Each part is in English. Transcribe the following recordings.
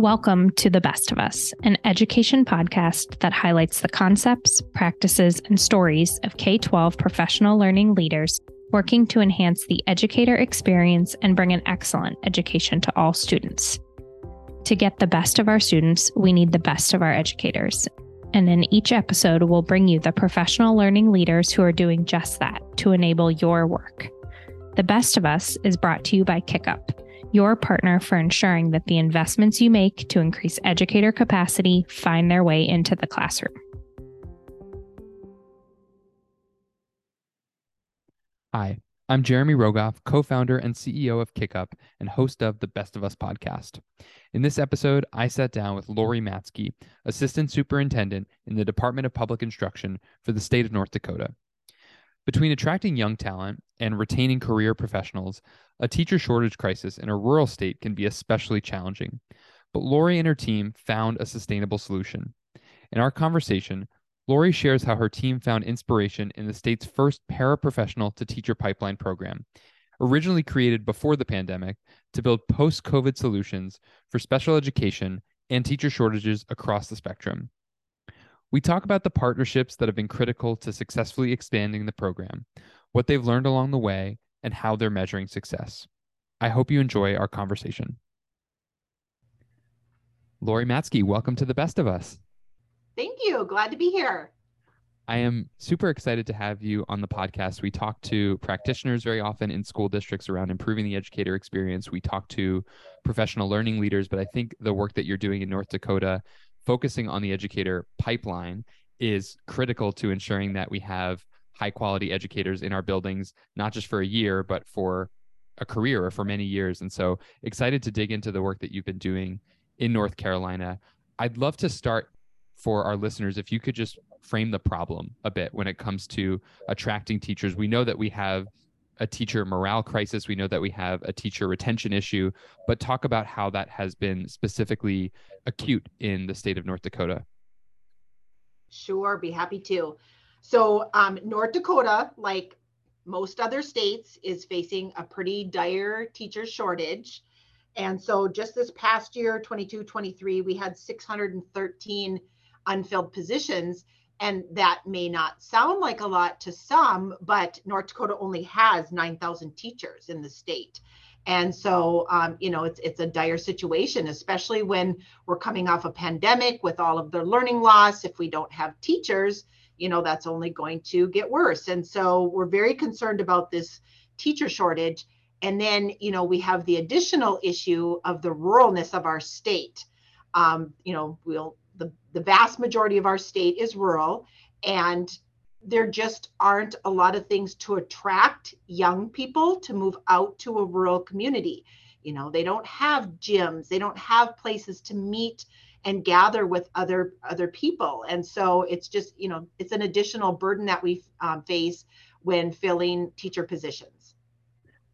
Welcome to The Best of Us, an education podcast that highlights the concepts, practices, and stories of K 12 professional learning leaders working to enhance the educator experience and bring an excellent education to all students. To get the best of our students, we need the best of our educators. And in each episode, we'll bring you the professional learning leaders who are doing just that to enable your work. The Best of Us is brought to you by KickUp your partner for ensuring that the investments you make to increase educator capacity find their way into the classroom. Hi, I'm Jeremy Rogoff, co founder and CEO of KickUp and host of the Best of Us podcast. In this episode, I sat down with Laurie Matzke, Assistant Superintendent in the Department of Public Instruction for the state of North Dakota. Between attracting young talent and retaining career professionals, a teacher shortage crisis in a rural state can be especially challenging. But Laurie and her team found a sustainable solution. In our conversation, Laurie shares how her team found inspiration in the state's first paraprofessional to teacher pipeline program, originally created before the pandemic to build post COVID solutions for special education and teacher shortages across the spectrum. We talk about the partnerships that have been critical to successfully expanding the program, what they've learned along the way, and how they're measuring success. I hope you enjoy our conversation. Laurie Matzke, welcome to the best of us. Thank you. Glad to be here. I am super excited to have you on the podcast. We talk to practitioners very often in school districts around improving the educator experience. We talk to professional learning leaders, but I think the work that you're doing in North Dakota focusing on the educator pipeline is critical to ensuring that we have high quality educators in our buildings, not just for a year, but for a career or for many years. And so excited to dig into the work that you've been doing in North Carolina. I'd love to start for our listeners if you could just frame the problem a bit when it comes to attracting teachers. We know that we have a teacher morale crisis. We know that we have a teacher retention issue, but talk about how that has been specifically acute in the state of North Dakota. Sure, be happy to. So, um, North Dakota, like most other states, is facing a pretty dire teacher shortage. And so, just this past year, 22 23, we had 613 unfilled positions. And that may not sound like a lot to some, but North Dakota only has 9,000 teachers in the state. And so, um, you know, it's it's a dire situation, especially when we're coming off a pandemic with all of the learning loss. If we don't have teachers, you know, that's only going to get worse. And so, we're very concerned about this teacher shortage. And then, you know, we have the additional issue of the ruralness of our state. Um, you know, we'll the, the vast majority of our state is rural and there just aren't a lot of things to attract young people to move out to a rural community. You know they don't have gyms they don't have places to meet and gather with other other people. And so it's just you know it's an additional burden that we um, face when filling teacher positions.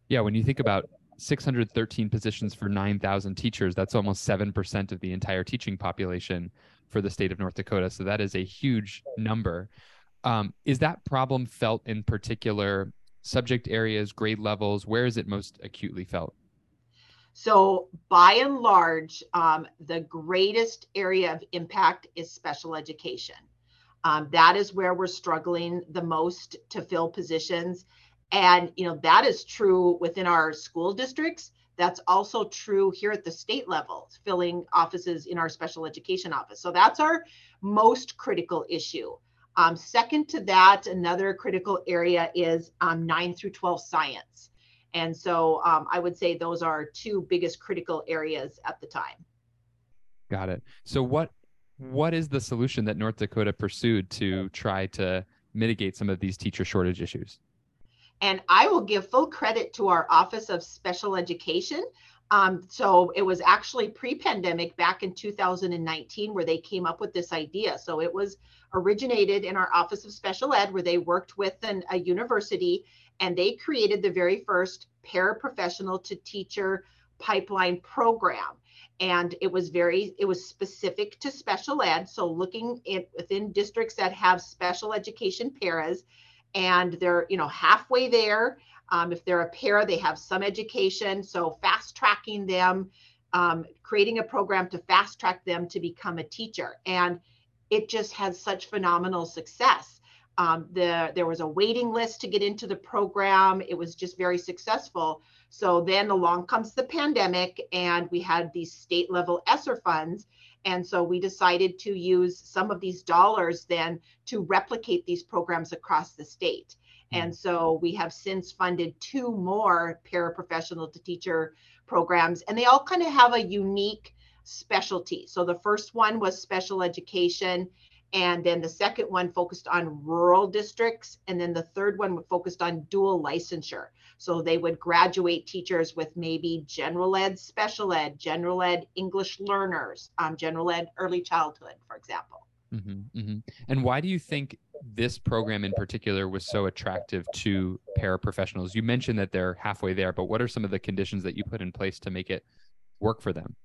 Yeah when you think about 613 positions for 9000 teachers that's almost 7% of the entire teaching population for the state of North Dakota. So that is a huge number. Um, is that problem felt in particular subject areas, grade levels? Where is it most acutely felt? So, by and large, um, the greatest area of impact is special education. Um, that is where we're struggling the most to fill positions. And, you know, that is true within our school districts. That's also true here at the state level, filling offices in our special education office. So that's our most critical issue. Um, second to that, another critical area is um, 9 through 12 science. And so um, I would say those are two biggest critical areas at the time. Got it. So what what is the solution that North Dakota pursued to try to mitigate some of these teacher shortage issues? And I will give full credit to our Office of Special Education. Um, so it was actually pre pandemic back in 2019 where they came up with this idea. So it was originated in our Office of Special Ed where they worked with an, a university and they created the very first paraprofessional to teacher pipeline program and it was very it was specific to special ed so looking at within districts that have special education paras and they're you know halfway there um, if they're a para they have some education so fast tracking them um, creating a program to fast track them to become a teacher. And it just has such phenomenal success. Um, the, there was a waiting list to get into the program. It was just very successful. So then along comes the pandemic, and we had these state level ESSER funds. And so we decided to use some of these dollars then to replicate these programs across the state. Hmm. And so we have since funded two more paraprofessional to teacher programs, and they all kind of have a unique specialty. So the first one was special education, and then the second one focused on rural districts, and then the third one focused on dual licensure. So they would graduate teachers with maybe general ed, special ed, general ed English learners, um, general ed early childhood, for example. Mm-hmm, mm-hmm. And why do you think this program in particular was so attractive to paraprofessionals? You mentioned that they're halfway there, but what are some of the conditions that you put in place to make it work for them?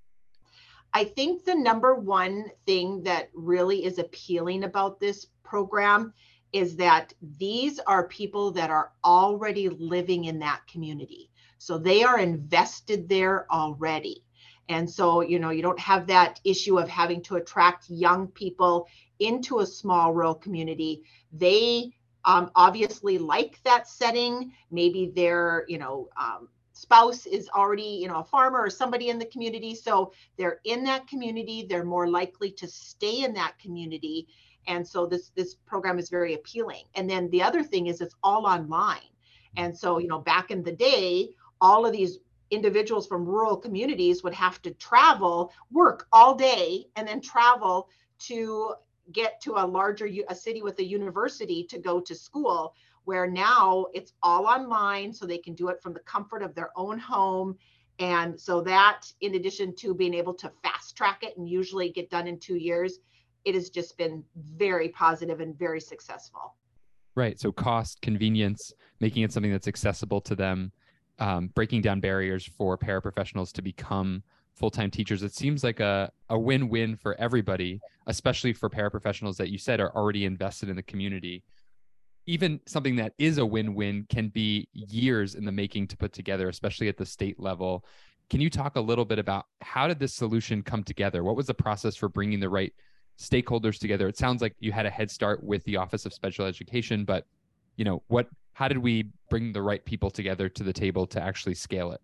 I think the number one thing that really is appealing about this program is that these are people that are already living in that community. So they are invested there already. And so, you know, you don't have that issue of having to attract young people into a small rural community. They um, obviously like that setting. Maybe their, you know, um, spouse is already, you know, a farmer or somebody in the community. So they're in that community. They're more likely to stay in that community. And so this this program is very appealing. And then the other thing is it's all online. And so, you know, back in the day, all of these individuals from rural communities would have to travel, work all day, and then travel to get to a larger a city with a university to go to school where now it's all online so they can do it from the comfort of their own home and so that in addition to being able to fast track it and usually get done in 2 years it has just been very positive and very successful. Right. So cost convenience making it something that's accessible to them um, breaking down barriers for paraprofessionals to become full-time teachers. It seems like a, a win-win for everybody especially for paraprofessionals that you said are already invested in the community. Even something that is a win-win can be years in the making to put together especially at the state level. Can you talk a little bit about how did this solution come together? What was the process for bringing the right stakeholders together. It sounds like you had a head start with the office of special education but you know what how did we bring the right people together to the table to actually scale it?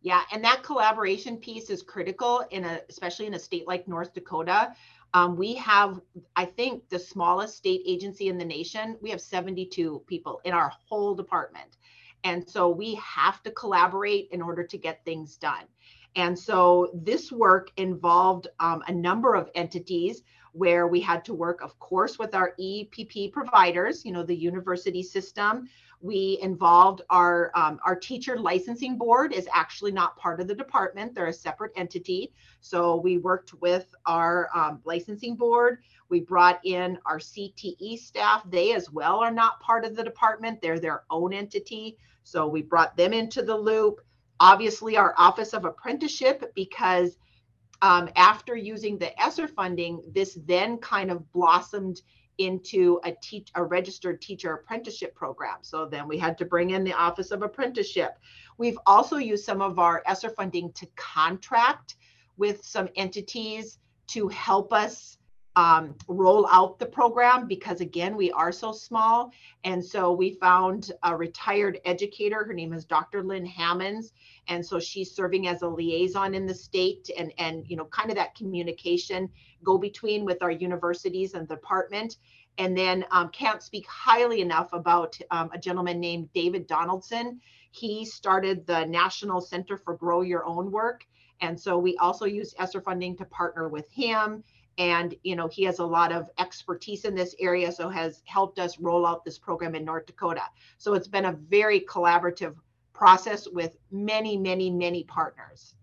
Yeah and that collaboration piece is critical in a especially in a state like north dakota. Um, we have i think the smallest state agency in the nation. We have 72 people in our whole department. And so we have to collaborate in order to get things done and so this work involved um, a number of entities where we had to work, of course, with our EPP providers, you know, the university system. We involved our, um, our teacher licensing board is actually not part of the department. They're a separate entity. So we worked with our um, licensing board. We brought in our CTE staff. They as well are not part of the department. They're their own entity. So we brought them into the loop. Obviously, our Office of Apprenticeship, because um, after using the ESSER funding, this then kind of blossomed into a teach a registered teacher apprenticeship program. So then we had to bring in the Office of Apprenticeship. We've also used some of our ESSER funding to contract with some entities to help us um, roll out the program because again we are so small. And so we found a retired educator. Her name is dr lynn hammonds. And so she's serving as a liaison in the state and and you know kind of that communication go between with our universities and department. And then um, can't speak highly enough about um, a gentleman named david donaldson. He started the national center for grow your own work. And so we also used ESSER funding to partner with him and you know he has a lot of expertise in this area so has helped us roll out this program in north dakota. So it's been a very collaborative process with many many many partners.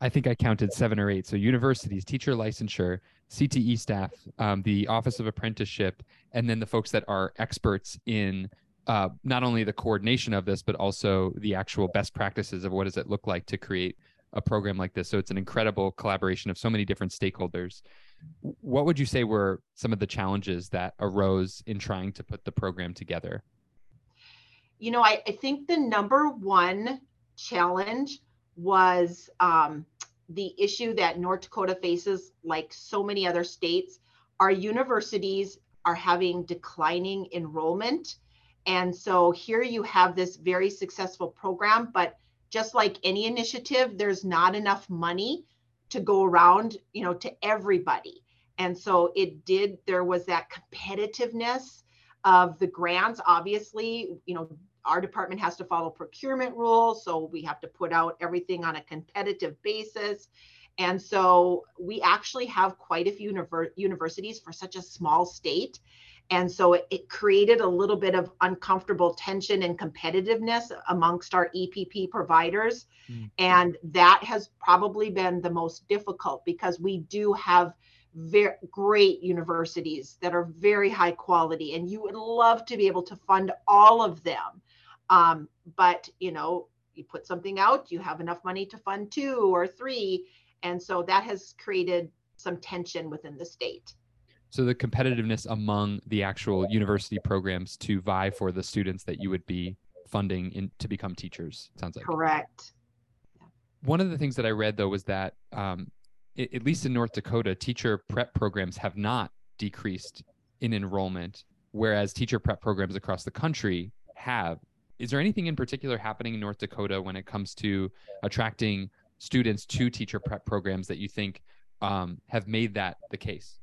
I think i counted seven or eight. So universities teacher licensure cte staff um, the office of apprenticeship and then the folks that are experts in uh, not only the coordination of this but also the actual best practices of what does it look like to create a program like this. So it's an incredible collaboration of so many different stakeholders what would you say were some of the challenges that arose in trying to put the program together? You know, I, I think the number one challenge was um, the issue that North Dakota faces, like so many other states. Our universities are having declining enrollment. And so here you have this very successful program, but just like any initiative, there's not enough money to go around, you know, to everybody. And so it did, there was that competitiveness of the grants. Obviously, you know, our department has to follow procurement rules. So we have to put out everything on a competitive basis. And so we actually have quite a few univer- universities for such a small state. And so it, it, created a little bit of uncomfortable tension and competitiveness amongst our EPP providers. Mm. And that has probably been the most difficult because we do have very great universities that are very high quality and you would love to be able to fund all of them um, but you know you put something out you have enough money to fund two or three and so that has created some tension within the state so the competitiveness among the actual university programs to vie for the students that you would be funding in to become teachers sounds like correct one of the things that i read though was that um, at least in North Dakota, teacher prep programs have not decreased in enrollment, whereas teacher prep programs across the country have. Is there anything in particular happening in North Dakota when it comes to attracting students to teacher prep programs that you think um, have made that the case?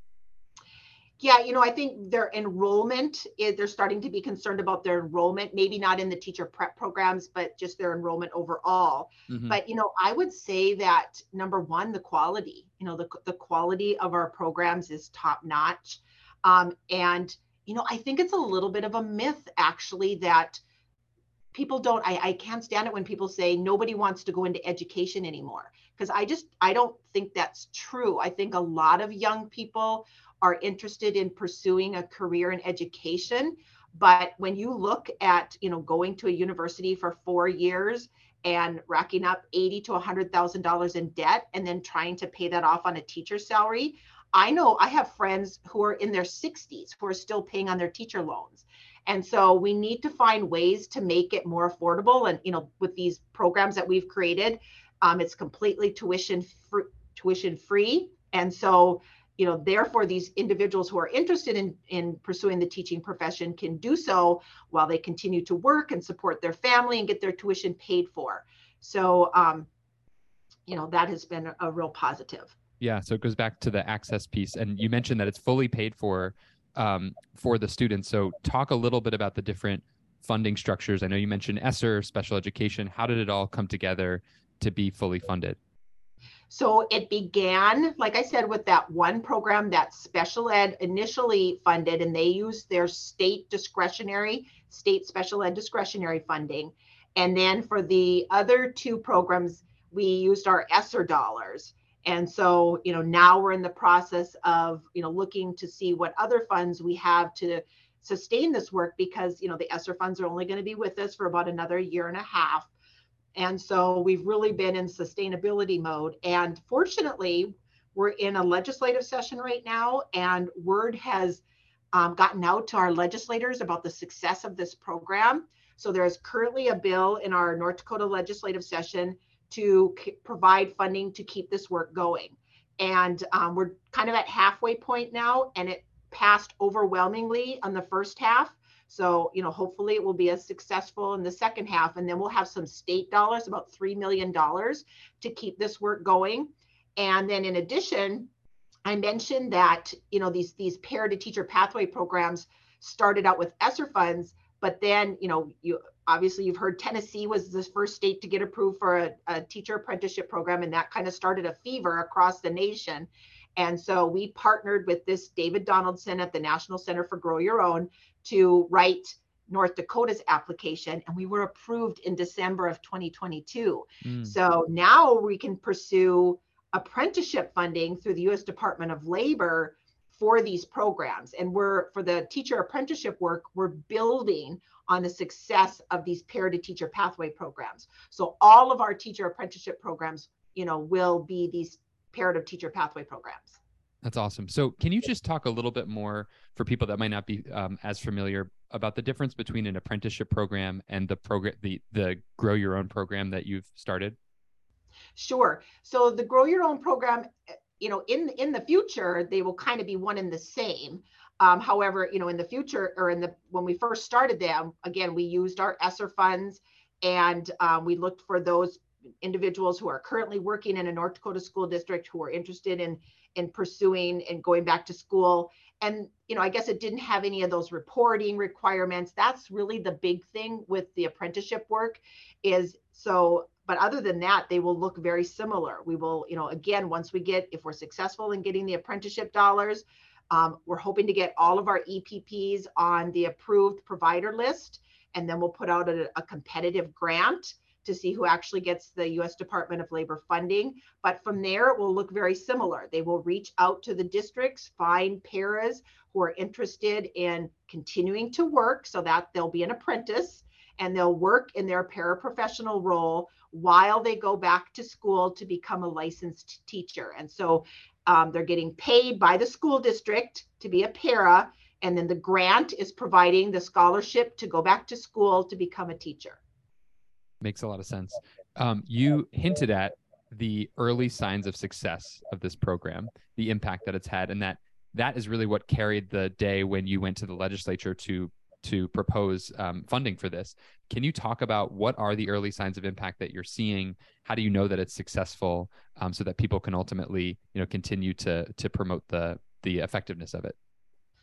Yeah, you know, I think their enrollment is they're starting to be concerned about their enrollment, maybe not in the teacher prep programs, but just their enrollment overall. Mm-hmm. But you know, I would say that number one, the quality, you know, the the quality of our programs is top notch. Um, and you know, I think it's a little bit of a myth actually that people don't I, I can't stand it when people say nobody wants to go into education anymore because i just i don't think that's true i think a lot of young people are interested in pursuing a career in education but when you look at you know going to a university for four years and racking up 80 to 100 thousand dollars in debt and then trying to pay that off on a teacher's salary i know i have friends who are in their 60s who are still paying on their teacher loans. And so we need to find ways to make it more affordable and you know with these programs that we've created um, it's completely tuition free tuition free. And so you know therefore these individuals who are interested in in pursuing the teaching profession can do so while they continue to work and support their family and get their tuition paid for. So um, you know that has been a real positive. Yeah so it goes back to the access piece and you mentioned that it's fully paid for um, for the students. So talk a little bit about the different funding structures. I know you mentioned ESSER special education. How did it all come together to be fully funded so it began, like I said, with that one program that special ed initially funded, and they used their state discretionary, state special ed discretionary funding. And then for the other two programs, we used our ESSER dollars. And so, you know, now we're in the process of, you know, looking to see what other funds we have to sustain this work because, you know, the ESSER funds are only going to be with us for about another year and a half. And so we've really been in sustainability mode. And fortunately, we're in a legislative session right now, and word has um, gotten out to our legislators about the success of this program. So there's currently a bill in our North Dakota legislative session to provide funding to keep this work going. And um, we're kind of at halfway point now, and it passed overwhelmingly on the first half. So, you know, hopefully it will be as successful in the second half. And then we'll have some state dollars, about $3 million to keep this work going. And then in addition, I mentioned that, you know, these, these pair to teacher pathway programs started out with ESSER funds, but then, you know, you obviously you've heard Tennessee was the first state to get approved for a, a teacher apprenticeship program. And that kind of started a fever across the nation. And so we partnered with this David Donaldson at the National Center for Grow Your Own to write North Dakota's application, and we were approved in December of 2022. Mm. So now we can pursue apprenticeship funding through the US Department of Labor for these programs. And we're for the teacher apprenticeship work, we're building on the success of these pair to teacher pathway programs. So all of our teacher apprenticeship programs, you know, will be these of teacher pathway programs. That's awesome. So, can you just talk a little bit more for people that might not be um, as familiar about the difference between an apprenticeship program and the program, the the Grow Your Own program that you've started? Sure. So the grow your own program, eh, you know, in in the future, they will kind of be one and the same. Um, however, you know, in the future or in the when we first started them, again, we used our ESSER funds and um, we looked for those individuals who are currently working in a North Dakota school district who are interested in in pursuing and going back to school. And you know, I guess it didn't have any of those reporting requirements. That's really the big thing with the apprenticeship work is so but other than that they will look very similar we will you know again once we get if we're successful in getting the apprenticeship dollars um, we're hoping to get all of our epps on the approved provider list and then we'll put out a, a competitive grant to see who actually gets the U.S. Department of Labor funding. But from there, it will look very similar. They will reach out to the districts, find paras who are interested in continuing to work so that they'll be an apprentice and they'll work in their paraprofessional role while they go back to school to become a licensed teacher. And so um, they're getting paid by the school district to be a para, and then the grant is providing the scholarship to go back to school to become a teacher. Makes a lot of sense. Um, you hinted at the early signs of success of this program, the impact that it's had, and that that is really what carried the day when you went to the legislature to to propose um, funding for this. Can you talk about what are the early signs of impact that you're seeing? How do you know that it's successful, um, so that people can ultimately, you know, continue to to promote the the effectiveness of it?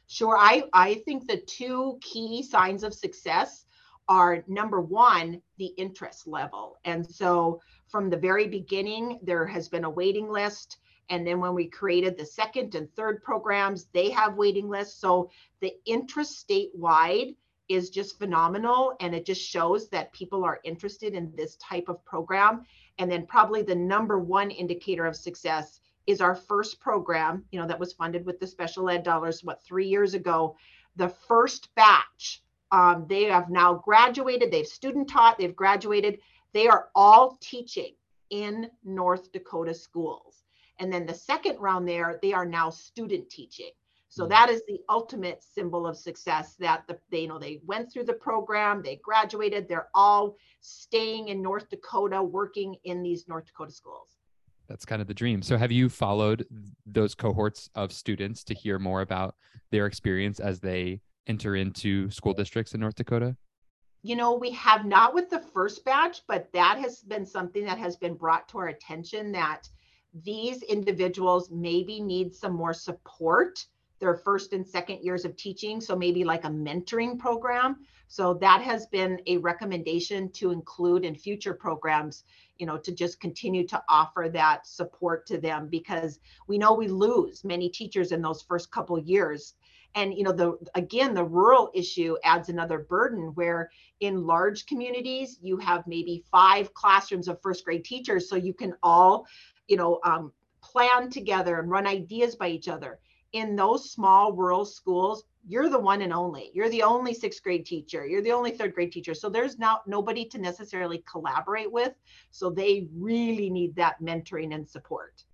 Sure. I I think the two key signs of success are number one, the interest level. And so from the very beginning, there has been a waiting list. And then when we created the second and third programs, they have waiting lists. So the interest statewide is just phenomenal. And it just shows that people are interested in this type of program. And then probably the number one indicator of success is our first program, you know, that was funded with the special ed dollars, what, three years ago. The first batch um, they have now graduated, they've student taught, they've graduated. They are all teaching in North Dakota schools. And then the second round there, they are now student teaching. So hmm. that is the ultimate symbol of success that the, they you know they went through the program, they graduated, they're all staying in North Dakota, working in these North Dakota schools. That's kind of the dream. So have you followed those cohorts of students to hear more about their experience as they enter into school districts in North Dakota? You know, we have not with the first batch, but that has been something that has been brought to our attention that these individuals maybe need some more support their first and second years of teaching. So maybe like a mentoring program. So that has been a recommendation to include in future programs, you know, to just continue to offer that support to them because we know we lose many teachers in those first couple years and you know the again the rural issue adds another burden where in large communities you have maybe five classrooms of first grade teachers. So you can all you know um, plan together and run ideas by each other. In those small rural schools you're the one and only. You're the only sixth grade teacher. You're the only third grade teacher. So there's now nobody to necessarily collaborate with. So they really need that mentoring and support.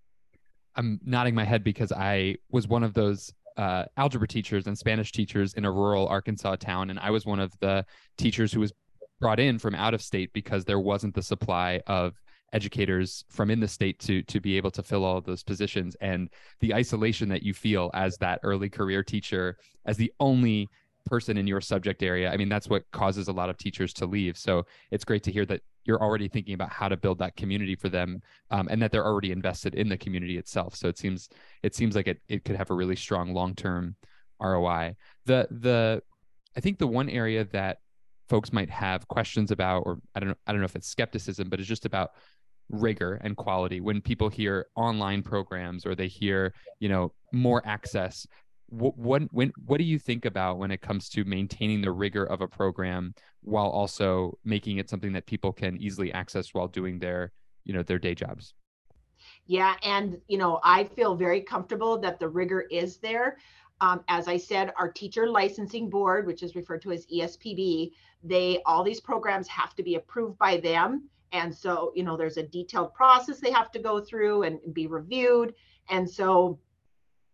I'm nodding my head because i was one of those uh, algebra teachers and Spanish teachers in a rural Arkansas town, and I was one of the teachers who was brought in from out of state because there wasn't the supply of educators from in the state to to be able to fill all those positions. And the isolation that you feel as that early career teacher as the only person in your subject area i mean that's what causes a lot of teachers to leave. So it's great to hear that you're already thinking about how to build that community for them um, and that they're already invested in the community itself. So it seems it seems like it, it could have a really strong long-term roi the the i think the one area that folks might have questions about or i don't know i don't know if it's skepticism but it's just about rigor and quality. When people hear online programs or they hear you know more access what what when what do you think about when it comes to maintaining the rigor of a program while also making it something that people can easily access while doing their you know their day jobs? Yeah and you know i feel very comfortable that the rigor is there. Um, as i said our teacher licensing board which is referred to as espb they all these programs have to be approved by them. And so you know there's a detailed process they have to go through and be reviewed. And so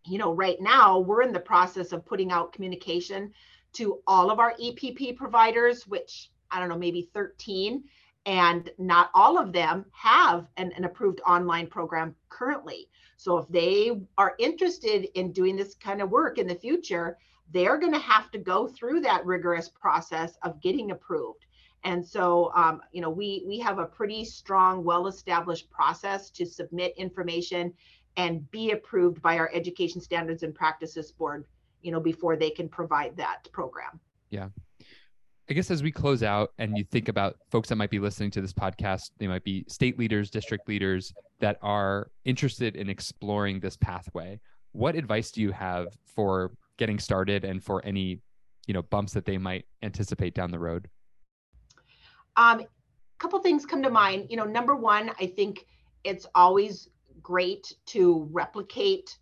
you know, right now we're in the process of putting out communication to all of our EPP providers, which I don't know, maybe 13. and not all of them have an, an approved online program currently. So if they are interested in doing this kind of work in the future, they're going to have to go through that rigorous process of getting approved. And so, um, you know, we we have a pretty strong, well-established process to submit information and be approved by our Education Standards and Practices Board, you know, before they can provide that program. Yeah. I guess as we close out and you think about folks that might be listening to this podcast, they might be state leaders, district leaders that are interested in exploring this pathway. What advice do you have for getting started and for any, you know, bumps that they might anticipate down the road? Um, a couple things come to mind. You know, number one, I think it's always great to replicate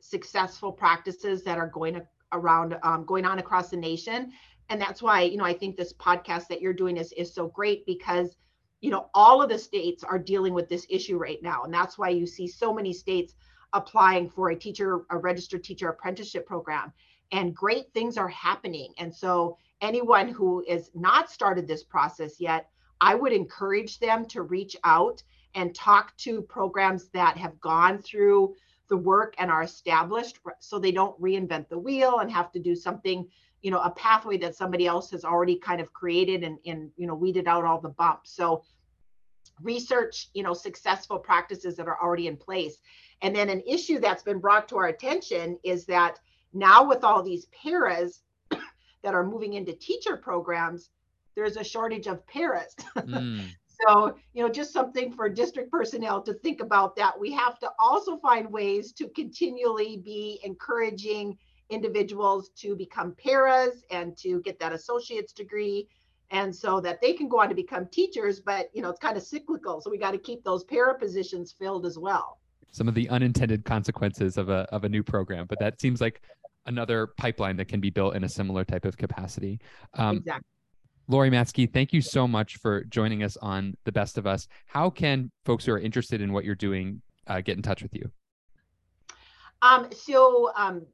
successful practices that are going around um, going on across the nation. And that's why you know i think this podcast that you're doing is is so great because you know all of the states are dealing with this issue right now. And that's why you see so many states applying for a teacher a registered teacher apprenticeship program. And great things are happening. And so anyone who is not started this process yet i would encourage them to reach out and talk to programs that have gone through the work and are established so they don't reinvent the wheel and have to do something you know a pathway that somebody else has already kind of created and and you know weeded out all the bumps. So research you know successful practices that are already in place. And then an issue that's been brought to our attention is that now with all these paras that are moving into teacher programs there's a shortage of paras. Mm. So you know just something for district personnel to think about that. We have to also find ways to continually be encouraging individuals to become paras and to get that associate's degree and so that they can go on to become teachers but you know it's kind of cyclical so we got to keep those para positions filled as well. Some of the unintended consequences of a of a new program but that seems like another pipeline that can be built in a similar type of capacity. Um, exactly Laurie Matzke, thank you so much for joining us on The Best of Us. How can folks who are interested in what you're doing uh, get in touch with you? Um, so um,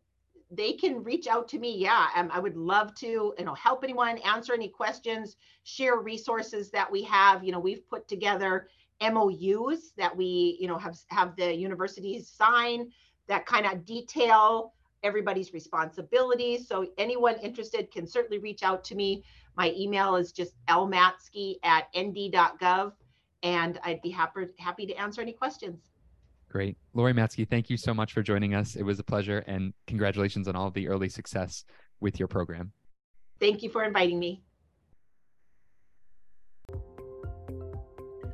they can reach out to me. Yeah, um, I would love to, you know, help anyone, answer any questions, share resources that we have. You know, we've put together MOUs that we, you know, have have the universities sign that kind of detail everybody's responsibilities. So anyone interested can certainly reach out to me. My email is just lmatzke at nd.gov, and I'd be happy happy to answer any questions. Great. Laurie Matzke, thank you so much for joining us. It was a pleasure and congratulations on all the early success with your program. Thank you for inviting me.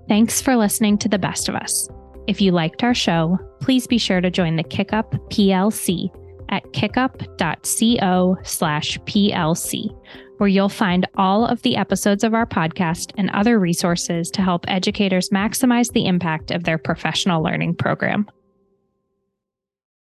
Thanks for listening to The Best of Us. If you liked our show, please be sure to join the KickUp PLC at kickup.co slash PLC, where you'll find all of the episodes of our podcast and other resources to help educators maximize the impact of their professional learning program.